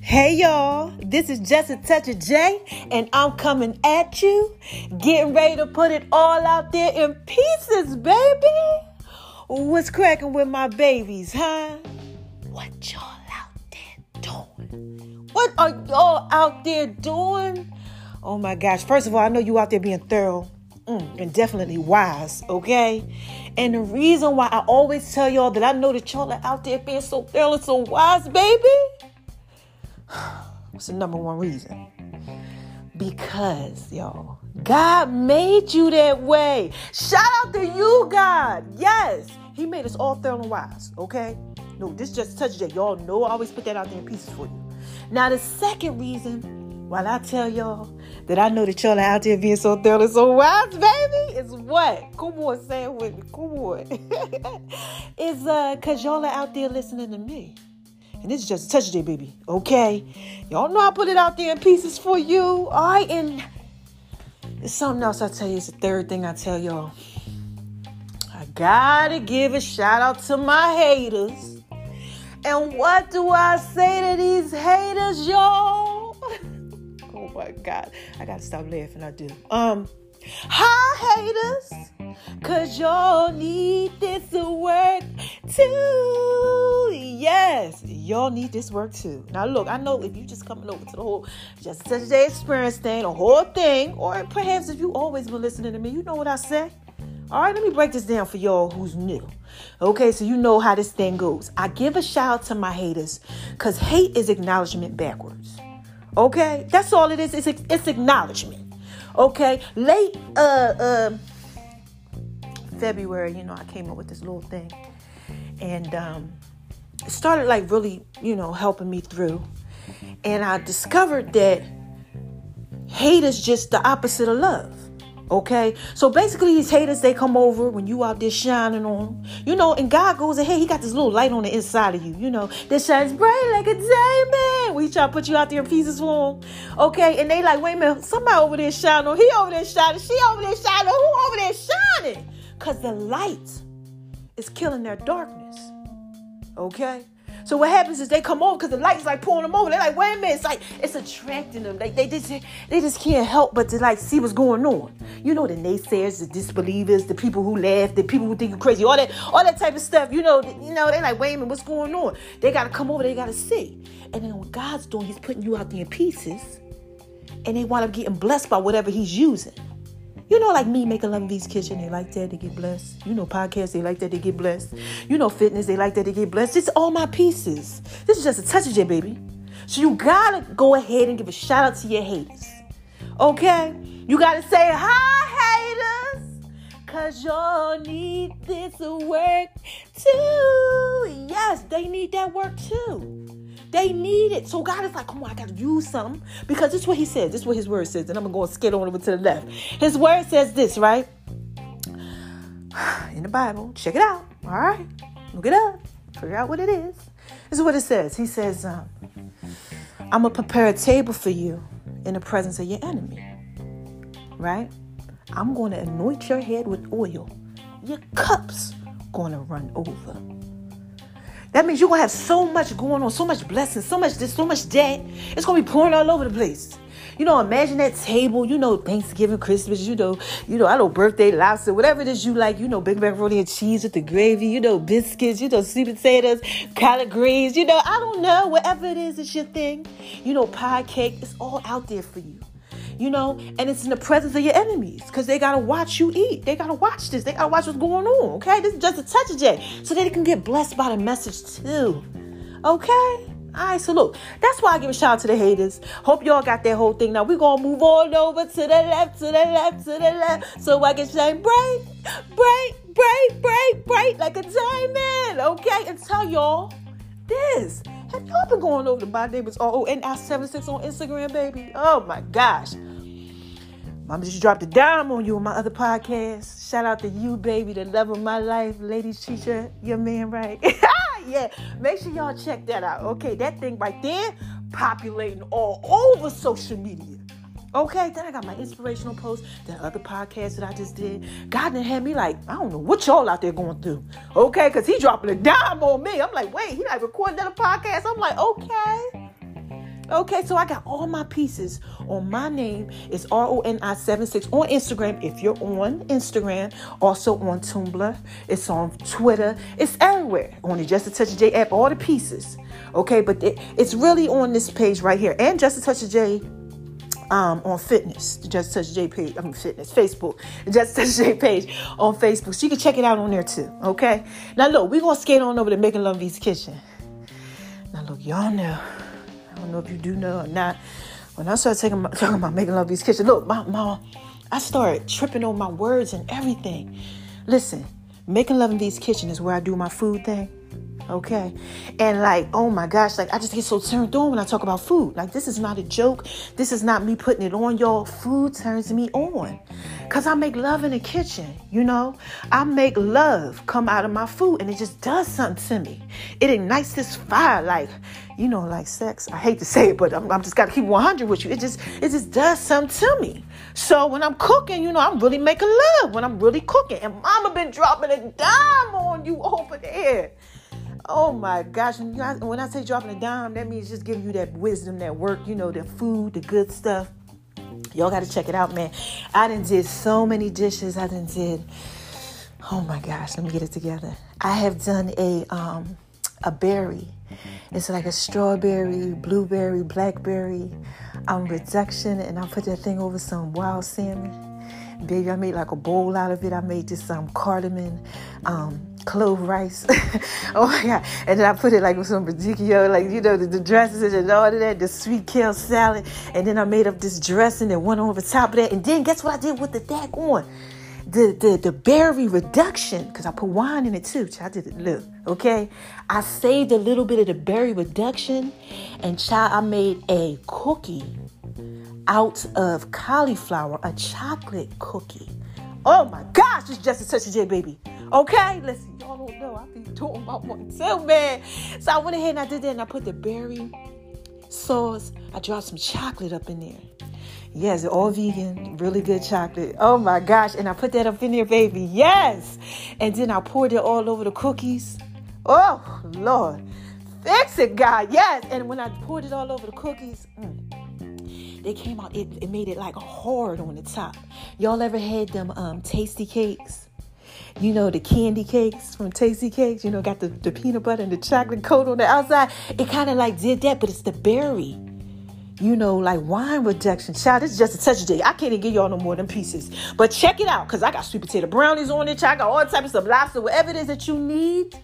Hey y'all, this is just a touch of J, and I'm coming at you, getting ready to put it all out there in pieces, baby. What's cracking with my babies, huh? What y'all out there doing? What are y'all out there doing? Oh my gosh, first of all, I know you out there being thorough mm, and definitely wise, okay? And the reason why I always tell y'all that I know that y'all are out there being so and so wise, baby What's the number one reason? Because, y'all, God made you that way. Shout out to you, God. Yes, He made us all thorough and wise, okay? No, this just touches that. Y'all know I always put that out there in pieces for you. Now, the second reason, while I tell y'all that I know that y'all are out there being so thorough and so wise, baby, is what? Come on, say it with me. Come on. is uh, cause y'all are out there listening to me. And this is just a touch day, baby. Okay? Y'all know I put it out there in pieces for you. All right? And it's something else I tell you. It's the third thing I tell y'all. I gotta give a shout out to my haters. And what do I say to these haters, y'all? My God. I gotta stop laughing. I do. Um, hi haters. Cause y'all need this work too. Yes, y'all need this work too. Now, look, I know if you just coming over to the whole just such day experience thing, the whole thing, or perhaps if you always been listening to me, you know what I say. All right, let me break this down for y'all who's new. Okay, so you know how this thing goes. I give a shout out to my haters because hate is acknowledgement backwards. Okay, that's all it is. It's, it's acknowledgement. Okay, late uh uh February, you know, I came up with this little thing. And um, it started like really, you know, helping me through. And I discovered that hate is just the opposite of love. Okay, so basically, these haters they come over when you out there shining on you know. And God goes ahead, He got this little light on the inside of you, you know, that shines bright like a diamond. We try to put you out there in pieces for them, okay? And they like, wait a minute, somebody over there shining on, he over there shining, she over there shining, who over there shining? Because the light is killing their darkness. Okay? So what happens is they come over because the light's like pulling them over. They're like, wait a minute, it's like it's attracting them. Like they just they just can't help but to like see what's going on. You know, the naysayers, the disbelievers, the people who laugh, the people who think you're crazy, all that, all that type of stuff. You know, you know, they're like, wait a minute, what's going on? They gotta come over, they gotta see. And then what God's doing, He's putting you out there in pieces, and they wind up getting blessed by whatever He's using. You know, like me making love these kitchen, they like that, they get blessed. You know, podcasts, they like that, they get blessed. You know, fitness, they like that, they get blessed. It's all my pieces. This is just a touch of it, baby. So you gotta go ahead and give a shout out to your haters. Okay? You gotta say, hi, haters. Cause y'all need this work too. Yes, they need that work too. They need it. So God is like, come on, I got to use some. Because this is what he says. This is what his word says. And I'm to go and skate on over to the left. His word says this, right? In the Bible. Check it out. All right. Look it up. Figure out what it is. This is what it says. He says, um, I'm to prepare a table for you in the presence of your enemy. Right? I'm to anoint your head with oil. Your cup's to run over. That means you're gonna have so much going on, so much blessings, so much this, so much debt. It's gonna be pouring all over the place. You know, imagine that table, you know, Thanksgiving, Christmas, you know, you know, I know birthday lobster, whatever it is you like, you know, big macaroni and cheese with the gravy, you know, biscuits, you know, sweet potatoes, collard greens, you know, I don't know, whatever it is, it's your thing. You know, pie cake, it's all out there for you you know, and it's in the presence of your enemies because they gotta watch you eat. They gotta watch this. They gotta watch what's going on. Okay, this is just a touch of it, so they can get blessed by the message too. Okay. All right, so look, that's why I give a shout out to the haters. Hope y'all got that whole thing. Now we're gonna move on over to the left, to the left, to the left, so I can shine bright, bright, bright, bright, bright like a diamond. Okay, and tell y'all this. Have y'all been going over to my neighbors? Oh, and I 76 on Instagram, baby. Oh my gosh. Mama just dropped a dime on you on my other podcast. Shout out to you, baby, the love of my life, ladies teacher, your man, right? yeah, make sure y'all check that out. Okay, that thing right there, populating all over social media. Okay, then I got my inspirational post, that other podcast that I just did. God done had me like, I don't know what y'all out there going through. Okay, because he dropping a dime on me. I'm like, wait, he like recording another podcast. I'm like, okay. Okay, so I got all my pieces on my name. It's R O N I 76 on Instagram. If you're on Instagram, also on Tumblr, it's on Twitter, it's everywhere. On the Just a Touch of J app, all the pieces. Okay, but it, it's really on this page right here. And Just a Touch of J um, on fitness, the Just Touch J page, I mean fitness, Facebook, the Just Touch J page on Facebook. So you can check it out on there too. Okay. Now look, we're gonna skate on over to Making Love V's kitchen. Now look, y'all know. Don't know if you do know or not. When I started taking my, talking about Making Love V's kitchen, look, my, my I started tripping on my words and everything. Listen, Making Love in V's kitchen is where I do my food thing okay? And like, oh my gosh, like I just get so turned on when I talk about food. Like this is not a joke. This is not me putting it on y'all. Food turns me on. Cause I make love in the kitchen, you know? I make love come out of my food and it just does something to me. It ignites this fire, like, you know, like sex. I hate to say it, but I'm, I'm just gotta keep 100 with you. It just, it just does something to me. So when I'm cooking, you know, I'm really making love when I'm really cooking. And mama been dropping a dime on you over there. Oh my gosh. And when I say dropping a dime, that means just giving you that wisdom, that work, you know, the food, the good stuff. Y'all got to check it out, man. I done did so many dishes. I done did, oh my gosh, let me get it together. I have done a, um, a berry. It's like a strawberry, blueberry, blackberry um, reduction, and I put that thing over some wild salmon. Baby, I made like a bowl out of it. I made this um, cardamom um, clove rice. oh my god! And then I put it like with some radicchio, like you know the, the dressings and all of that, the sweet kale salad. And then I made up this dressing that went over top of that. And then guess what I did with the dag on? The, the the berry reduction because I put wine in it too. I did it. Look, okay. I saved a little bit of the berry reduction, and child, I made a cookie out of cauliflower, a chocolate cookie. Oh my gosh, it's just a touch of J, baby. Okay, listen, y'all don't know. I be talking about too, man. So I went ahead and I did that and I put the berry sauce. I dropped some chocolate up in there. Yes, all vegan, really good chocolate. Oh my gosh. And I put that up in there, baby. Yes. And then I poured it all over the cookies. Oh, Lord. Fix it, God. Yes. And when I poured it all over the cookies, mm, they came out, it, it made it like hard on the top. Y'all ever had them um, Tastykakes? you know, the Kandy Kakes from Tastykakes, you know, got the, the peanut butter and the chocolate coat on the outside. It kind of like did that, but it's the berry. You know, like wine reduction. Child, this is just a touch of day. I can't even give y'all no more than pieces. But check it out, because I got sweet potato brownies on it. Child, I got all types of stuff, lobster, whatever it is that you need.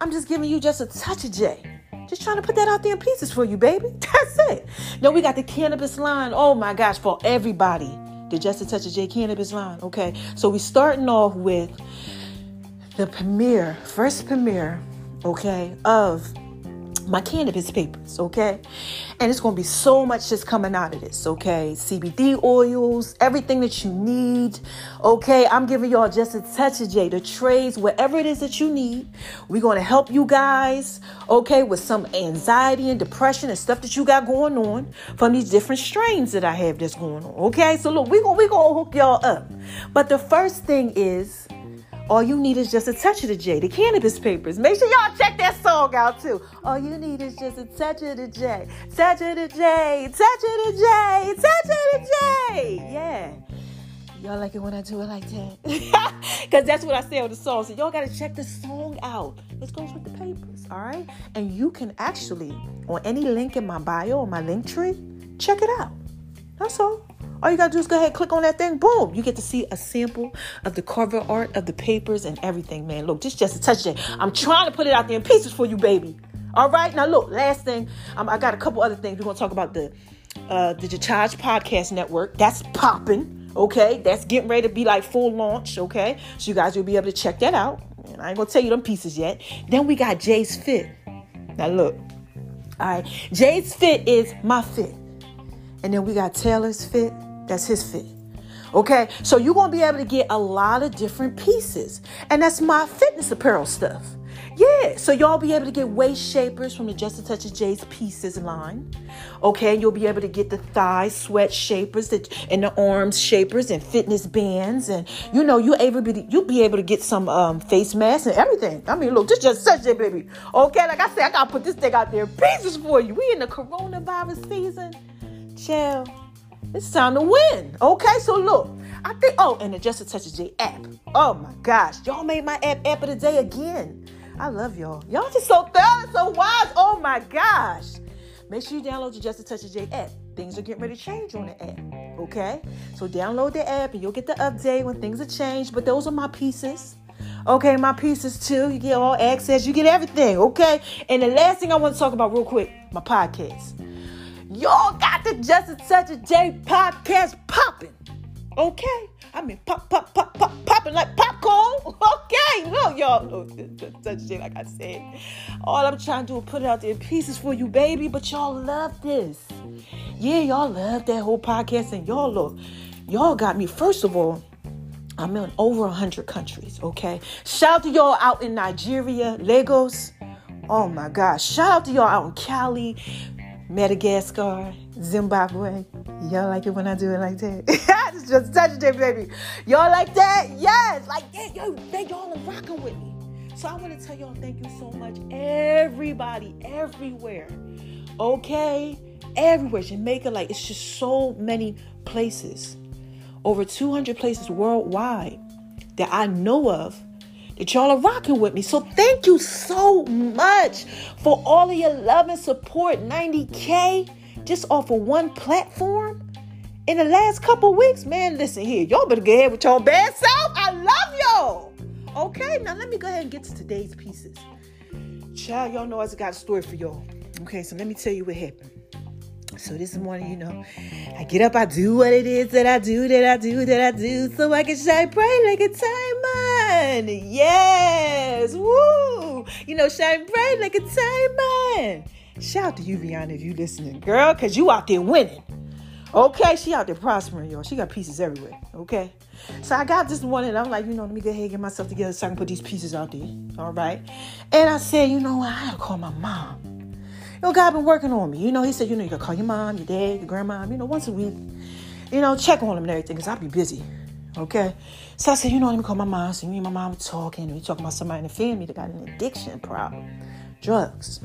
I'm just giving you just a touch of J. Just trying to put that out there in pieces for you, baby. That's it. No, we got the cannabis line. Oh my gosh, for everybody the Just a Touch of J Cannabis line. Okay, so we're starting off with the premiere, first premiere, okay, of my cannabis papers, okay? And it's gonna be so much just coming out of this, okay? CBD oils, everything that you need, okay? I'm giving y'all just a touch of J, the trays, whatever it is that you need. We're gonna help you guys, okay, with some anxiety and depression and stuff that you got going on from these different strains that I have that's going on, okay? So look, we're gonna, we gonna hook y'all up. But the first thing is, all you need is just a touch of the J, the cannabis papers. Make sure y'all check that song out too. All you need is just a touch of the J, touch of the J, touch of the J, touch of the J. Yeah. Y'all like it when I do it like that? Because that's what I say on the song. So y'all got to check the song out. This goes with the papers, all right? And you can actually, on any link in my bio or my Linktree, check it out. That's all. All you gotta do is go ahead, click on that thing, boom. You get to see a sample of the cover art of the papers and everything, man. Look, this just a touch it. I'm trying to put it out there in pieces for you, baby. All right, now look, last thing, um, I got a couple other things. We're gonna talk about the uh the Charge Podcast Network. That's popping. Okay, that's getting ready to be like full launch. Okay, so you guys will be able to check that out. And I ain't gonna tell you them pieces yet. Then we got Jay's Fit. Now look, all right, Jay's Fit is my fit, and then we got Taylor's Fit. That's his fit. Okay, so you're gonna be able to get a lot of different pieces, and that's my fitness apparel stuff. Yeah, so y'all be able to get waist shapers from the Just a Touch of J's Pieces line. Okay, you'll be able to get the thigh sweat shapers that, and the arms shapers and fitness bands. And you know, you'll able to, you'll be able to get some um, face masks and everything. I mean, look, this just such a baby. Okay, like I said, I gotta put this thing out there pieces for you. We in the coronavirus season. Chill. It's time to win. Okay, so look. I think, oh, and the Just a Touch of J app. Oh my gosh, y'all made my app app of the day again. I love y'all. Y'all just so thorough and so wise. Oh my gosh. Make sure you download the Just a Touch of J app. Things are getting ready to change on the app. Okay? So download the app and you'll get the update when things are changed. But those are my pieces. Okay, my pieces too. You get all access, you get everything. Okay? And the last thing I want to talk about real quick, my podcast. Y'all got the Just a Touch of J podcast popping. Okay? I mean, pop, pop, pop, pop, popping like popcorn. Okay, look, y'all. Look, such shit, like I said. All I'm trying to do is put it out there in pieces for you, baby. But y'all love this. Yeah, y'all love that whole podcast. And y'all look, y'all got me. First of all, I'm in over 100 countries, okay? Shout out to y'all out in Nigeria, Lagos. Oh my gosh. Shout out to y'all out in Cali, Madagascar, Zimbabwe. Y'all like it when I do it like that? it's just such a baby. Y'all like that? Yes. Like, yeah, yo, they y'all are rocking with me. So I want to tell y'all thank you so much. Everybody, everywhere. Okay? Everywhere. Jamaica, like, it's just so many places. Over 200 places worldwide that I know of that y'all are rocking with me. So thank you so much for all of your love and support. 90K just off of one platform in the last couple weeks. Man, listen here. Y'all better get ahead with y'all bad self. I love y'all. Okay, now let me go ahead and get to today's pieces. Child, y'all know I got a story for y'all. Okay, so let me tell you what happened. So this morning, you know, I get up, I do what it is that I do, that I do, that I do, so I can shine bright like a Yes, woo! You know, shine bright like a diamond. Shout out to you, Vianna, if you listening, girl, because you out there winning. Okay, she out there prospering, y'all. She got pieces everywhere. Okay. So I got this one and I'm like, you know, let me go ahead and get myself together so I can put these pieces out there. All right. And I said, you know what, I gotta call my mom. You know, God been working on me. You know, he said, you know, you gotta call your mom, your dad, your grandma, you know, once a week. You know, check on them and everything, because I'll be busy. Okay. So I said, you know, let me call my mom. So me and my mom were talking, we talking about somebody in the family that got an addiction problem. Drugs.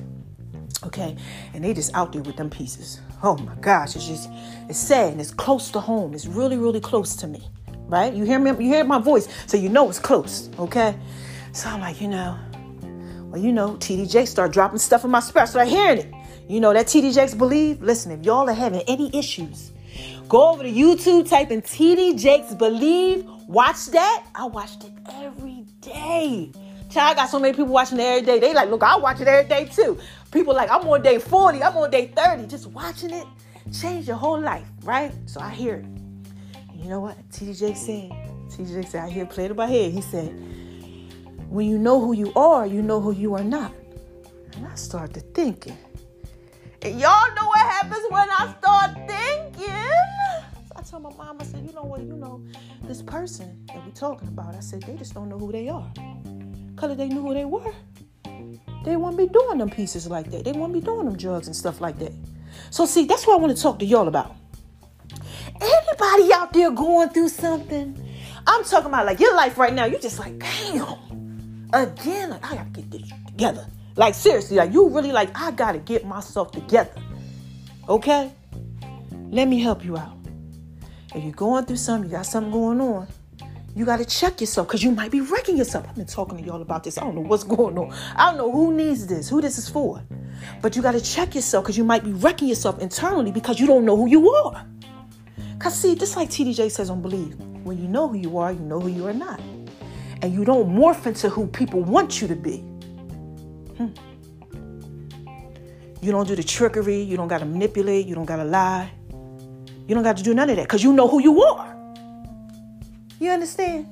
Okay. And they just out there with them pieces. Oh my gosh. It's just it's sad and it's close to home. It's really, really close to me. Right? You hear me? You hear my voice, so you know it's close. Okay. So I'm like, you know, well, you know, TD Jakes start dropping stuff in my spirit. I start hearing it. You know, that TD Jakes' believe. Listen, if y'all are having any issues, go over to YouTube, type in TD Jakes believe. Watch that. I watched it every day. Child, I got so many people watching it every day. They like, look, I watch it every day too. People like, I'm on day 40, I'm on day 30. Just watching it change your whole life, right? So I hear it. And you know what? TD Jakes said, TD Jakes said, I hear played in my head. He said, when you know who you are, you know who you are not. And I started thinking. And y'all know what happens when I start thinking. Told my mom, I said, you know what, you know, this person that we're talking about, I said, they just don't know who they are. If they knew who they were, they wouldn't be doing them pieces like that. They wouldn't be doing them drugs and stuff like that. So see, that's what I want to talk to y'all about. Anybody out there going through something? I'm talking about like your life right now. You're just like, damn, again, like I gotta get this together. Like seriously, like you really like I gotta get myself together. Okay? Let me help you out. If you're going through something, you got something going on, you got to check yourself because you might be wrecking yourself. I've been talking to y'all about this. I don't know what's going on. I don't know who needs this, who this is for. But you got to check yourself because you might be wrecking yourself internally because you don't know who you are. Because, see, just like TD Jakes says on Believe, when you know who you are, you know who you are not. And you don't morph into who people want you to be. Hmm. You don't do the trickery. You don't got to manipulate. You don't got to lie. You don't got to do none of that because you know who you are. You understand?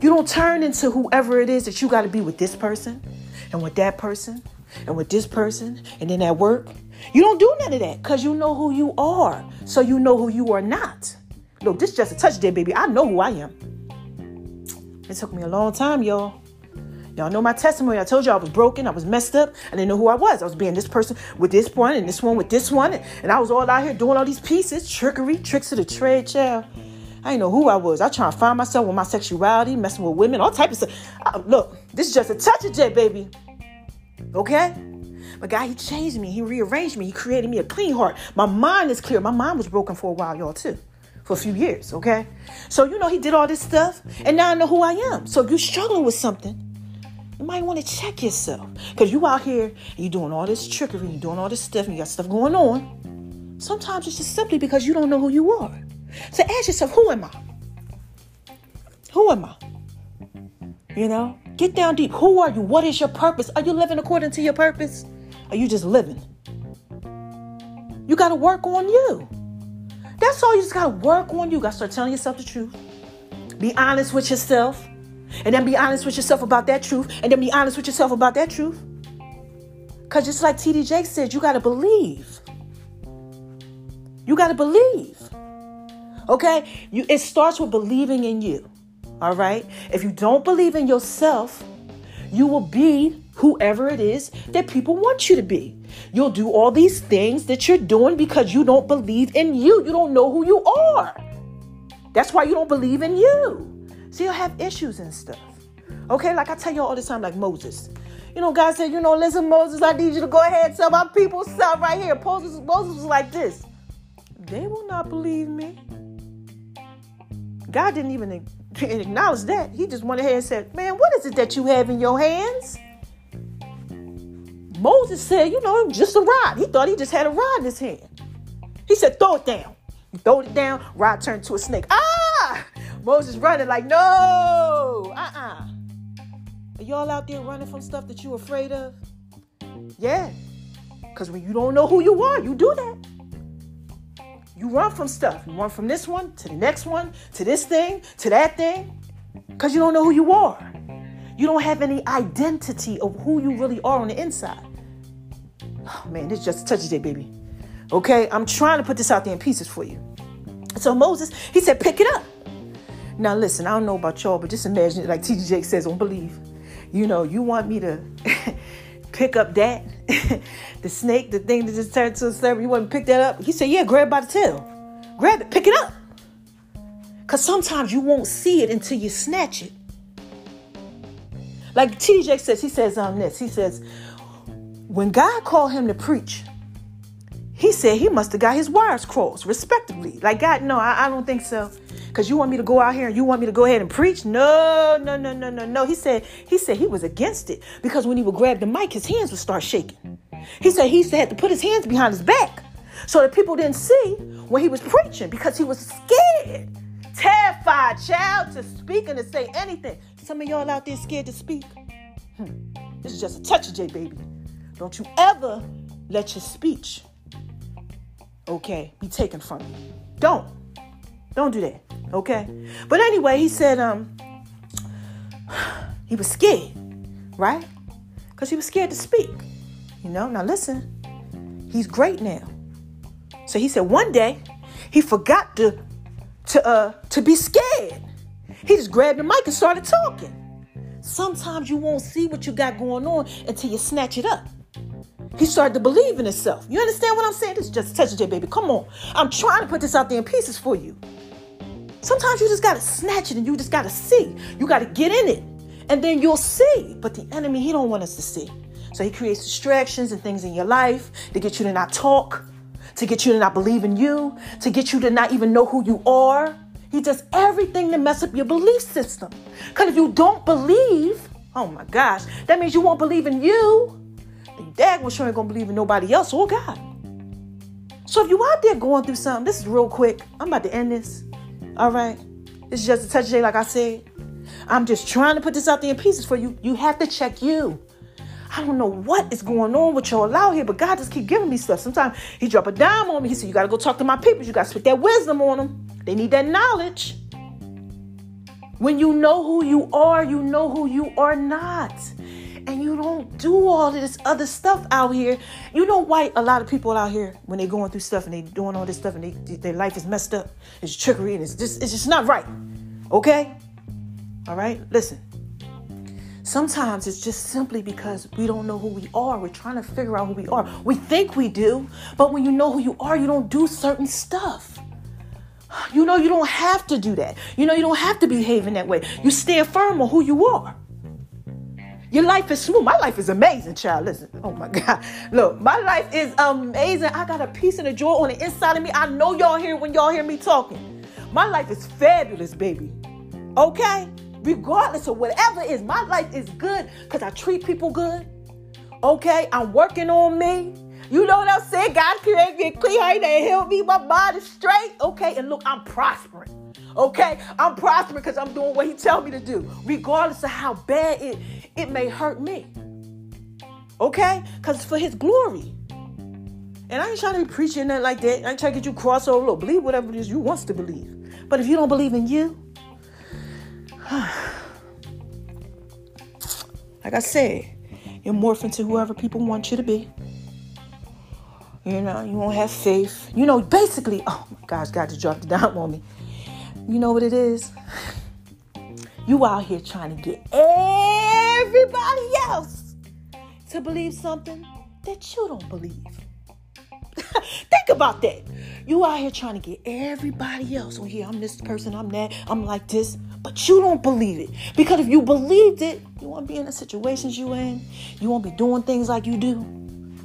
You don't turn into whoever it is that you got to be with this person and with that person and with this person and then at work. You don't do none of that because you know who you are. So you know who you are not. Look, this is just a touch there, baby. I know who I am. It took me a long time, y'all. Y'all know my testimony. I told you I was broken. I was messed up. I didn't know who I was. I was being this person with this one and this one with this one. And I was all out here doing all these pieces, trickery, tricks of the trade, child. I didn't know who I was. I trying to find myself with my sexuality, messing with women, all type of stuff. I, look, this is just a touch of J, baby. Okay? But God, He changed me. He rearranged me. He created me a clean heart. My mind is clear. My mind was broken for a while, y'all, too. For a few years, okay? So, you know, He did all this stuff, and now I know who I am. So, if you're struggling with something, you might want to check yourself. Because you out here and you're doing all this trickery, you're doing all this stuff, and you got stuff going on. Sometimes it's just simply because you don't know who you are. So ask yourself, who am I? Who am I? You know, get down deep. Who are you? What is your purpose? Are you living according to your purpose? Are you just living? You got to work on you. That's all. You just got to work on you. You got to start telling yourself the truth. Be honest with yourself. And then be honest with yourself about that truth. And then be honest with yourself about that truth. Because just like TD said, you got to believe. You got to believe. Okay? You it starts with believing in you. All right? If you don't believe in yourself, you will be whoever it is that people want you to be. You'll do all these things that you're doing because you don't believe in you. You don't know who you are. That's why you don't believe in you. So you'll have issues and stuff. Okay, like I tell you all the time, like Moses. You know, God said, you know, listen, Moses, I need you to go ahead and tell my people stuff right here. Moses, Moses was like this. They will not believe me. God didn't even acknowledge that. He just went ahead and said, Man, what is it that you have in your hands? Moses said, You know, just a rod. He thought he just had a rod in his hand. He said, Throw it down. He throwed it down, rod turned to a snake. Ah! Moses running like, No! Uh uh-uh. uh. Are y'all out there running from stuff that you're afraid of? Yeah. Because when you don't know who you are, you do that. You run from stuff. You run from this one to the next one to this thing to that thing because you don't know who you are. You don't have any identity of who you really are on the inside. Oh man, this just touches it, baby. Okay, I'm trying to put this out there in pieces for you. So Moses, he said, pick it up. Now listen, I don't know about y'all, but just imagine, it like TJ Jake says, don't believe. You know, you want me to pick up that, the snake, the thing that just turned to a serpent. You want to pick that up? He said, Yeah, grab by the tail. Grab it, pick it up. Because sometimes you won't see it until you snatch it. Like TJ says, he says on this, he says, when God called him to preach, he said he must have got his wires crossed, respectively. Like, God, no, I, I don't think so because you want me to go out here and you want me to go ahead and preach? No, no, no, no, no, no. He said he said he was against it because when he would grab the mic, his hands would start shaking. He said he had to put his hands behind his back so that people didn't see when he was preaching because he was scared, terrified, child, to speak and to say anything. Some of y'all out there scared to speak. Hmm. This is just a touch of J, baby. Don't you ever let your speech, okay, be taken from you. Don't. Don't do that. Okay? But anyway, he said um he was scared, right? Because he was scared to speak. You know, now listen, he's great now. So he said one day he forgot to to uh to be scared. He just grabbed the mic and started talking. Sometimes you won't see what you got going on until you snatch it up. He started to believe in himself. You understand what I'm saying? This is just touch it, baby. Come on. I'm trying to put this out there in pieces for you. Sometimes you just got to snatch it and you just got to see. You got to get in it and then you'll see. But the enemy, he don't want us to see. So he creates distractions and things in your life to get you to not talk, to get you to not believe in you, to get you to not even know who you are. He does everything to mess up your belief system. Because if you don't believe, oh my gosh, that means you won't believe in you. Dad was sure ain't gonna believe in nobody else or God. So if you out there going through something, this is real quick. I'm about to end this. All right. It's just a touch day, like I said. I'm just trying to put this out there in pieces for you. You have to check you. I don't know what is going on with y'all out here, but God just keep giving me stuff. Sometimes He drop a dime on me. He said, "You got to go talk to my people. You got to spit that wisdom on them. They need that knowledge." When you know who you are, you know who you are not and you don't do all this other stuff out here. You know why a lot of people out here when they're going through stuff and they're doing all this stuff and they, their life is messed up, it's trickery and it's just it's just not right. Okay? All right? Listen. Sometimes it's just simply because we don't know who we are. We're trying to figure out who we are. We think we do, but when you know who you are, you don't do certain stuff. You know, you don't have to do that. You know, you don't have to behave in that way. You stand firm on who you are. Your life is smooth. My life is amazing, child. Listen, oh my God. Look, my life is amazing. I got a peace and a joy on the inside of me. I know y'all hear when y'all hear me talking. My life is fabulous, baby. Okay? Regardless of whatever is, my life is good because I treat people good. Okay? I'm working on me. You know what I'm saying? God created me clean heart and heal me. My is straight. Okay? And look, I'm prospering. Okay, I'm prospering because I'm doing what he tell me to do, regardless of how bad it it may hurt me. Okay, because for his glory. And I ain't trying to be preaching that like that. I ain't trying to get you crossover. Look, believe whatever it is you wants to believe. But if you don't believe in you, like I said, you're morphing to whoever people want you to be. You know, you won't have faith. You know, basically, oh my gosh, God just dropped it down on me. You know what it is? You out here trying to get everybody else to believe something that you don't believe. Think about that. You out here trying to get everybody else. Oh, yeah, I'm this person, I'm that, I'm like this. But you don't believe it. Because if you believed it, you won't be in the situations you in. You won't be doing things like you do.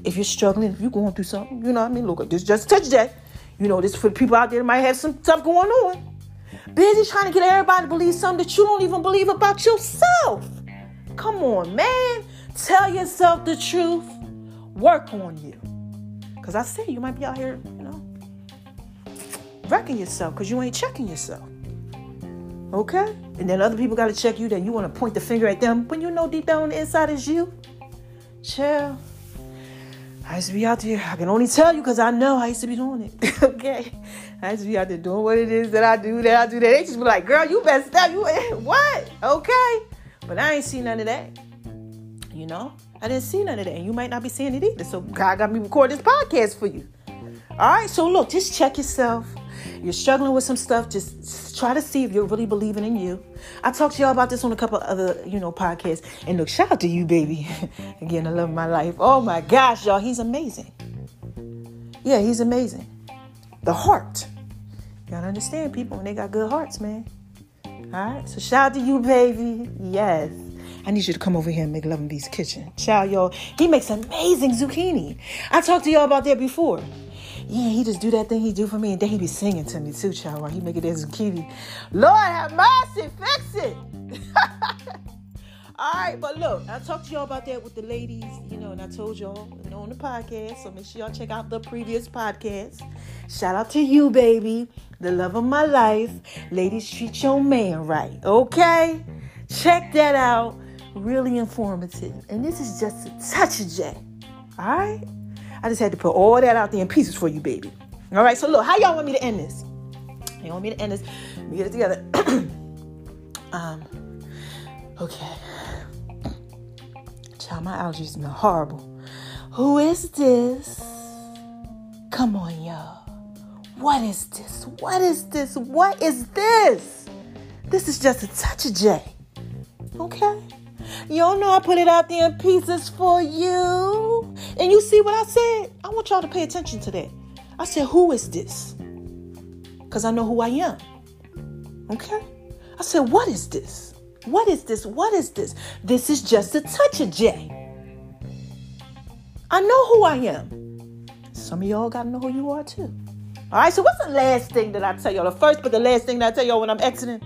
If you're struggling, if you're going through something, you know what I mean? Look, at this just touch that. You know, this for people out there that might have some stuff going on. Busy trying to get everybody to believe something that you don't even believe about yourself. Come on, man. Tell yourself the truth. Work on you. Because I see you might be out here, you know, wrecking yourself because you ain't checking yourself. Okay? And then other people got to check you, then you want to point the finger at them when you know deep down the inside is you. Chill. I used to be out there. I can only tell you because I know I used to be doing it. okay? I used to be out there doing what it is that I do, that I do, that. They just be like, girl, you better stop. You what? Okay. But I ain't seen none of that. You know? I didn't see none of that. And you might not be seeing it either. So God got me record this podcast for you. All right. So look, just check yourself. You're struggling with some stuff. Just try to see if you're really believing in you. I talked to y'all about this on a couple other, you know, podcasts. And look, shout out to you, baby. Again, I love my life. Oh my gosh, y'all, he's amazing. Yeah, he's amazing. The heart. Gotta understand people when they got good hearts, man. All right. So shout out to you, baby. Yes. I need you to come over here and make love in B's kitchen. Child, y'all. He makes amazing zucchini. I talked to y'all about that before yeah, he just do that thing he do for me, and then he be singing to me too, child, while he make that zucchini. Lord have mercy, fix it. All right, but look, I talked to y'all about that with the ladies, you know, and I told y'all on the podcast. So make sure y'all check out the previous podcast. Shout out to you, baby, the love of my life. Ladies, treat your man right, okay? Check that out. Really informative. And this is just a touch of J. All right? I just had to put all that out there in pieces for you, baby. All right, so look, how y'all want me to end this? You want me to end this? Let me get it together. um, okay. Child, my allergies smell horrible. Who is this? Come on, y'all. What is this? What is this? What is this? This is just a touch of J. Okay? Y'all know I put it out there in pieces for you. And you see what I said? I want y'all to pay attention to that. I said, Who is this? Because I know who I am. Okay? I said, What is this? What is this? What is this? This is just a touch of J. I know who I am. Some of y'all got to know who you are too. All right, so what's the last thing that I tell y'all? The first, but the last thing that I tell y'all when I'm exiting?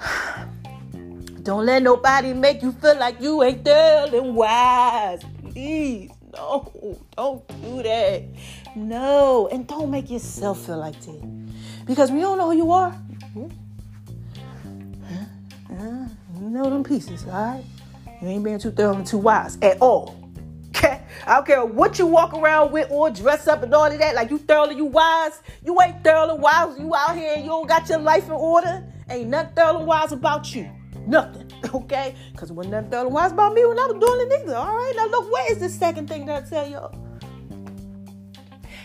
Don't let nobody make you feel like you ain't telling wise. Please, no, don't do that. No, and don't make yourself feel like that. Because we don't know who you are. Mm-hmm. Know them pieces, all right? You ain't being too thorough and too wise at all. Okay? I don't care what you walk around with or dress up and all of that. Like you thoroughly, you wise. You ain't thoroughly wise. You out here and you don't got your life in order. Ain't nothing thoroughly wise about you. Nothing, okay? Because when that third wise about me when I was doing it either. All right, now look, where is the second thing that I tell y'all?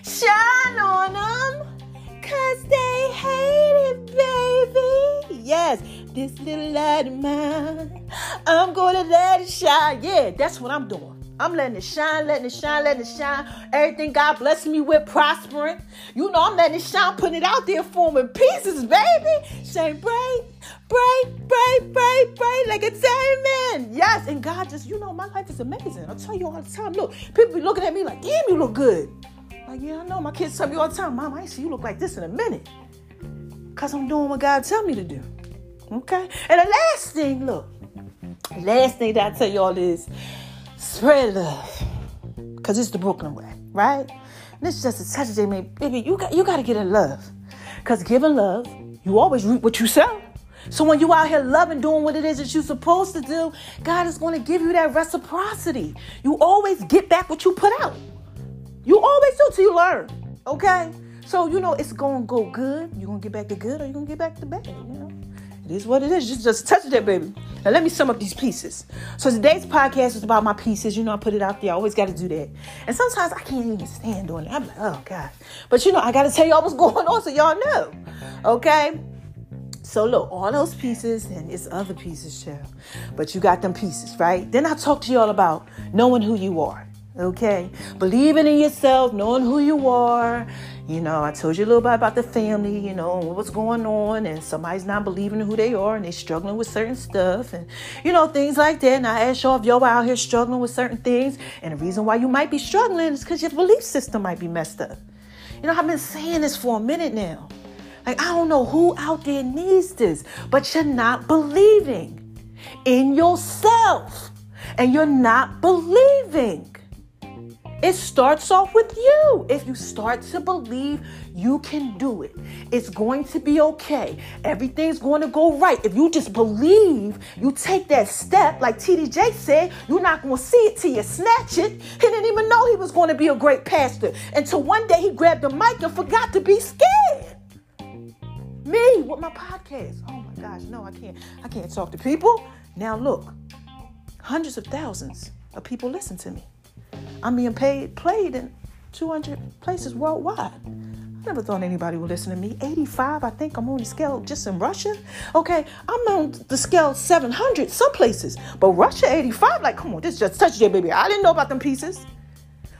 Shine on them, cause they hate it, baby. Yes, this little light of mine. I'm gonna let it shine. Yeah, that's what I'm doing. I'm letting it shine, letting it shine, letting it shine. Everything God blessed me with, prospering. You know, I'm letting it shine, putting it out there, forming pieces, baby. Saying, break, break, break, break, break, like a diamond. Yes, and God just, you know, my life is amazing. I tell you all the time. Look, people be looking at me like, damn, you look good. Like, yeah, I know. My kids tell me all the time, Mom, I see you look like this in a minute. Because I'm doing what God tell me to do. Okay? And the last thing, look, last thing that I tell y'all is spread love. Because it's the Brooklyn way, right? And it's just a touch of J, baby, you got, you got to get in love. Because giving love, you always reap what you sow. So when you out here loving, doing what it is that you're supposed to do, God is going to give you that reciprocity. You always get back what you put out. You always do till you learn. Okay? So you know it's gonna go good. You're gonna get back to good or you're gonna get back to bad, you know? Is what it is. Just just touch that baby. Now let me sum up these pieces. So today's podcast is about my pieces. You know, I put it out there. I always gotta do that. And sometimes I can't even stand doing it. I'm like, oh God. But you know, I gotta tell y'all what's going on so y'all know. Okay? So look, all those pieces and it's other pieces too. But you got them pieces, right? Then I talk to y'all about knowing who you are. Okay? Believing in yourself, knowing who you are. You know, I told you a little bit about the family, you know, what's going on, and somebody's not believing who they are and they're struggling with certain stuff and, you know, things like that. And I ask y'all if y'all out here struggling with certain things, and the reason why you might be struggling is because your belief system might be messed up. You know, I've been saying this for a minute now. Like, I don't know who out there needs this, but you're not believing in yourself and you're not believing. It starts off with you. If you start to believe you can do it, it's going to be okay. Everything's going to go right. If you just believe, you take that step, like TD Jakes said, you're not going to see it till you snatch it. He didn't even know he was going to be a great pastor until one day he grabbed the mic and forgot to be scared. Me with my podcast. Oh my gosh, no, I can't. I can't talk to people. Now look, hundreds of thousands of people listen to me. I'm being paid, played in 200 places worldwide. I never thought anybody would listen to me. 85, I think I'm on the scale just in Russia. Okay, I'm on the scale 700 some places, but Russia 85, like, come on, this just touched your baby. I didn't know about them pieces.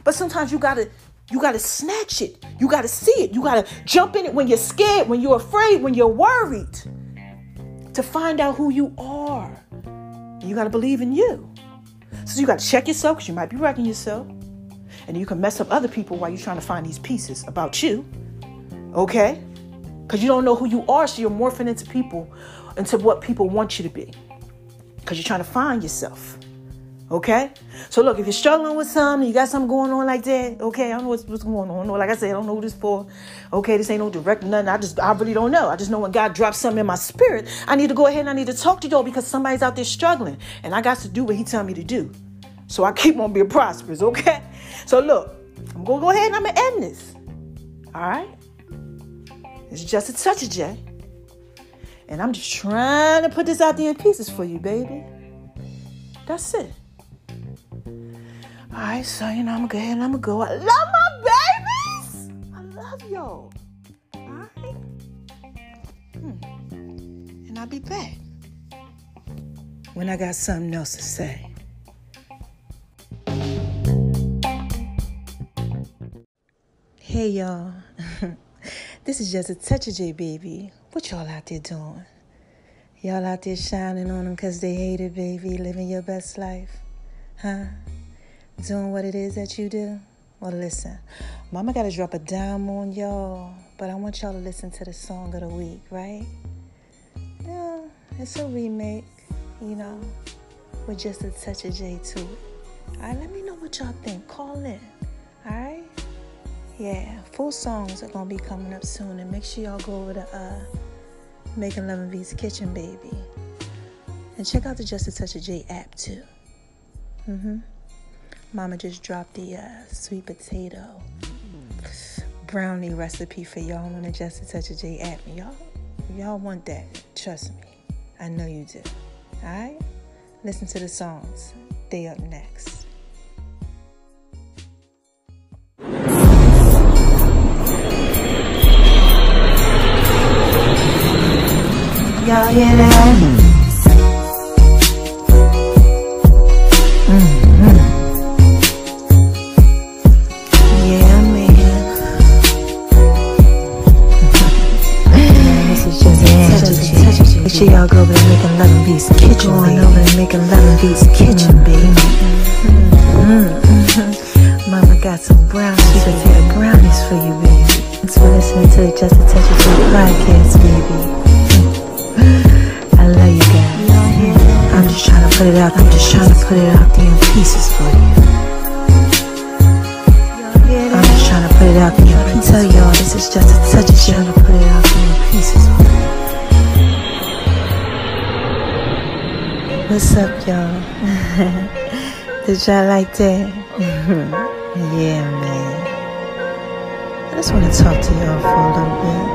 But sometimes you gotta, you gotta snatch it. You gotta see it. You gotta jump in it when you're scared, when you're afraid, when you're worried, to find out who you are. You gotta believe in you. So you got to check yourself because you might be wrecking yourself. And you can mess up other people while you're trying to find these pieces about you. Okay? Because you don't know who you are, so you're morphing into people, into what people want you to be. Because you're trying to find yourself. Okay? So look, if you're struggling with something, you got something going on like that, okay, I don't know what's, what's going on. Like I said, I don't know who this for. Okay, this ain't no direct nothing. I just I really don't know. I just know when God drops something in my spirit, I need to go ahead and I need to talk to y'all because somebody's out there struggling. And I got to do what he tell me to do. So I keep on being prosperous, okay? So look, I'm gonna go ahead and I'm gonna end this. All right? It's just a touch of J. And I'm just trying to put this out there in pieces for you, baby. That's it. All right, so you know I'm gonna go ahead and I'm gonna go. I love my babies. I love y'all. All right. Hmm. And I'll be back when I got something else to say. Hey y'all, this is just a touch of J baby. What y'all out there doing? Y'all out there shining on them because they hate it, baby, living your best life, huh? Doing what it is that you do? Well, listen, Mama got to drop a dime on y'all, but I want y'all to listen to the song of the week, right? Yeah, it's a remake, you know, with just a touch of J to it. All right, let me know what y'all think. Call in, all right? Yeah, full songs are gonna be coming up soon, and make sure y'all go over to uh, Making Love and V's Kitchen, baby, and check out the Just a Touch of J app too. Mm-hmm. Mama just dropped the uh, sweet potato brownie recipe for y'all on the Just a Touch of J at me. Y'all, y'all want that. Trust me. I know you do. All right? Listen to the songs. They up next. Y'all hear that? What's up, y'all? Did y'all like that? yeah, man. I just want to talk to y'all for a little bit.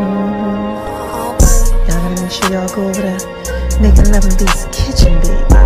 Mm-hmm. Y'all gotta make sure y'all go over to Making Love and Beats Kitchen, baby.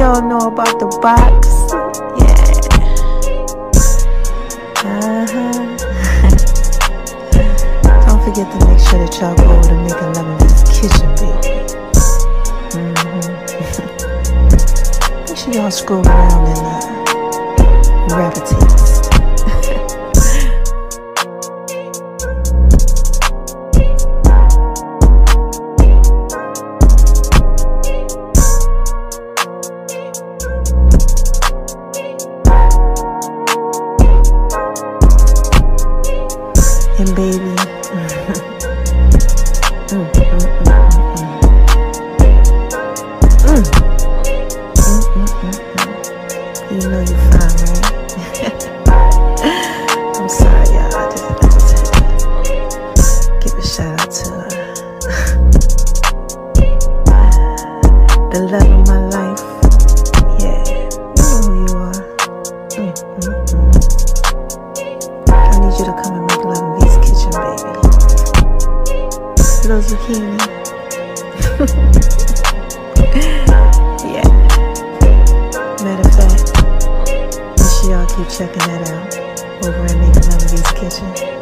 don't know about the box. Yeah. Uh-huh. don't forget to make sure that y'all go to make love in this kitchen, baby. Mm-hmm. make sure y'all scroll around and uh, gravitate. yeah. Matter of fact, make sure y'all keep checking that out over at Make Making Melody's Kitchen.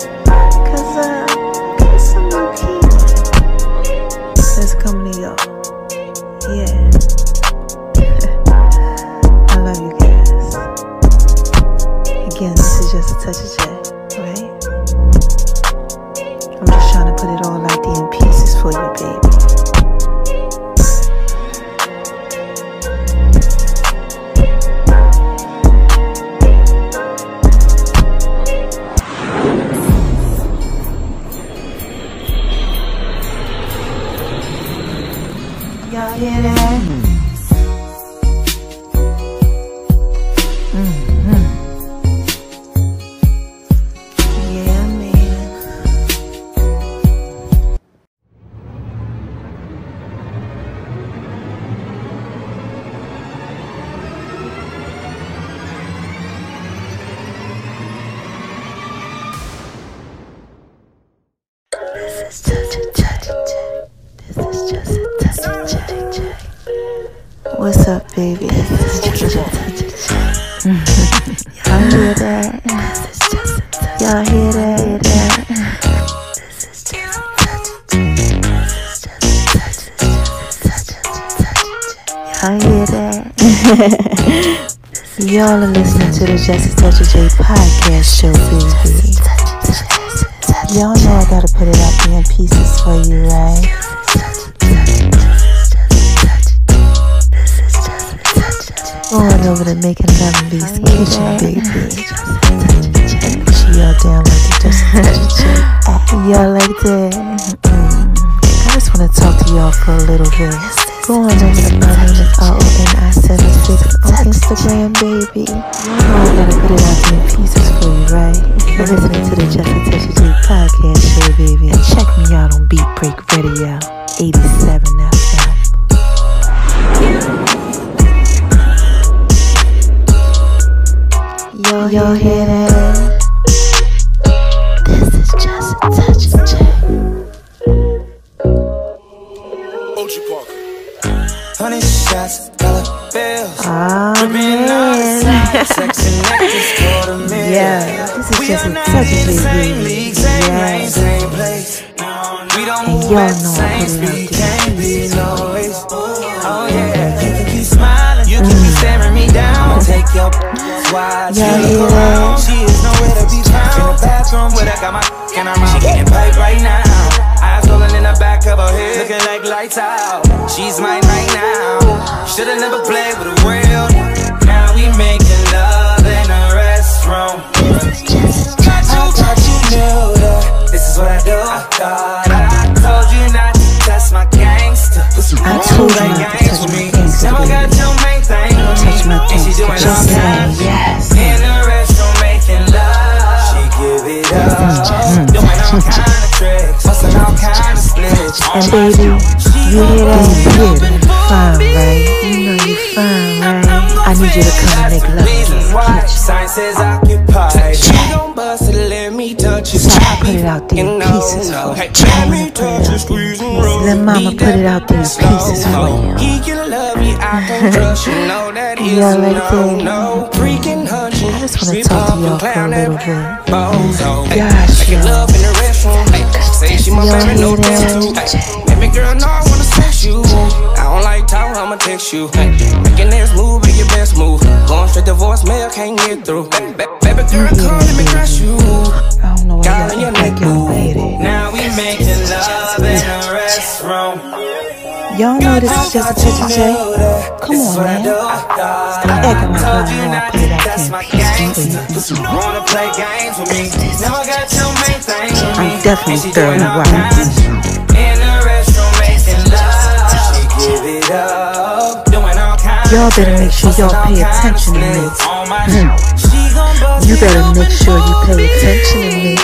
What's up, baby? Y'all hear that? Y'all hear that? Y'all hear that? Y'all are listening to the Justice Touch J podcast show, baby. Y'all know I gotta put it up in pieces for you, right? Going over to making lemon beast kitchen, baby. She all down like the just Y'all like that? Mm. I just want to talk to y'all for a little bit. Going over to my name is R-O-N-I-76 on Instagram, baby. I gotta put it out in pieces for you, right? You're listening to the Just Touch J podcast show, baby. And check me out on Beat Break Radio, 87 FM. Y'all, y'all hear? This is just a touch of J. Ochi Parker. Honey shots, dollar bills. Ah, man. outside, sexy necklace for the million. Yeah, this is just a touch in of the J, same baby. league, same Yeah. lane, same place. We don't And y'all know I same put it out speed, be. Oh yeah, you Y'all look around. She is nowhere to be found. In the bathroom where I got my and I'm She getting paid right now. Eyes rolling in the back of her head, looking like lights out. She's mine right now. Shoulda never played with the world. Now we making love in a restroom. I thought you knew that this is what I do. I thought I told you not to test my gangster. I told you not to touch my gangster, Never got baby. your main thing. Touch my And she gangster, just saying kinds. And baby, you hear that? You? Fine, right? You know you fine, right? I need you to come and make love why says occupied. Let me touch it. So I put it out there in pieces for you. Let mama put it out there in pieces for you. Is Y'all like that? Just wanna talk to y'all for a little bit. Gosh, y'all. love in the restroom. Say she my favorite, no that? Hey, baby girl, no, I wanna sex you. I don't like talk, I'ma text you. Making this move, be your best move. Going straight to voicemail, can't get through. Ba- ba- Baby girl, come let me crush you. I don't know why Girl, y'all your neck y'all made it. Now we making love in the restroom. Y'all know this is just a touch of J. Come on, man. Stop acting like know I put it out there in pieces for you. Wanna play games with me? Now I got your main thing. I'm definitely And she thoroughly doing all right. kinds. In the restroom making love. She give it up. Doing all kinds Y'all better make sure y'all pay attention to me. splits on my mm-hmm. She gon' bust You better make sure you pay attention to me.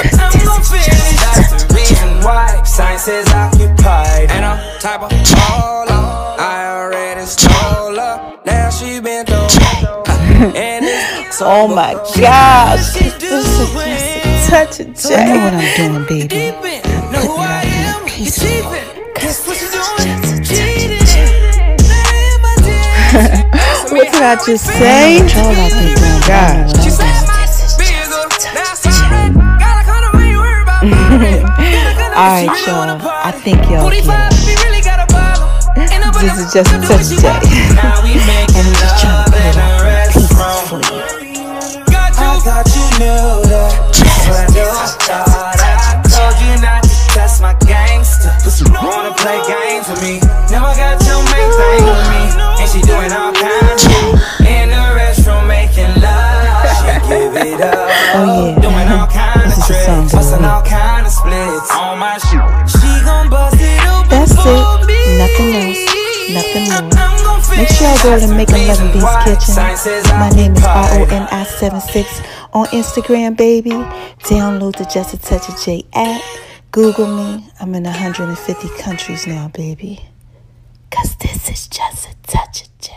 Cause this is just a the reason why Science is occupied And I'm type of Oh my gosh. what This is doing. just a touch of J. I know what I'm doing, baby. Deepin', know I out there am, in you pieces. cheapin'. Guess what you doing? just a touch of Cheating. Now in my DMs. What did I just say? Y'all out there doing God. She said, "Bigger, now sorry. Gotta call her when you worry about me." All right, y'all. I think y'all get it. This is just such a touch of And I'm just trying Oh, yeah. Doing all kinds This of is a song tricks, for busting me. all kinds of splits on my shoe. She gon' bust it open That's for it. me. Nothing else. Nothing more. Make sure y'all go to finish. Make a Loving Beast Why Kitchen. My name is occupied. R-O-N-I-76 on Instagram, baby. Download the Just a Touch of J app. Google me. I'm in 150 countries now, baby. Cause this is just a touch of J.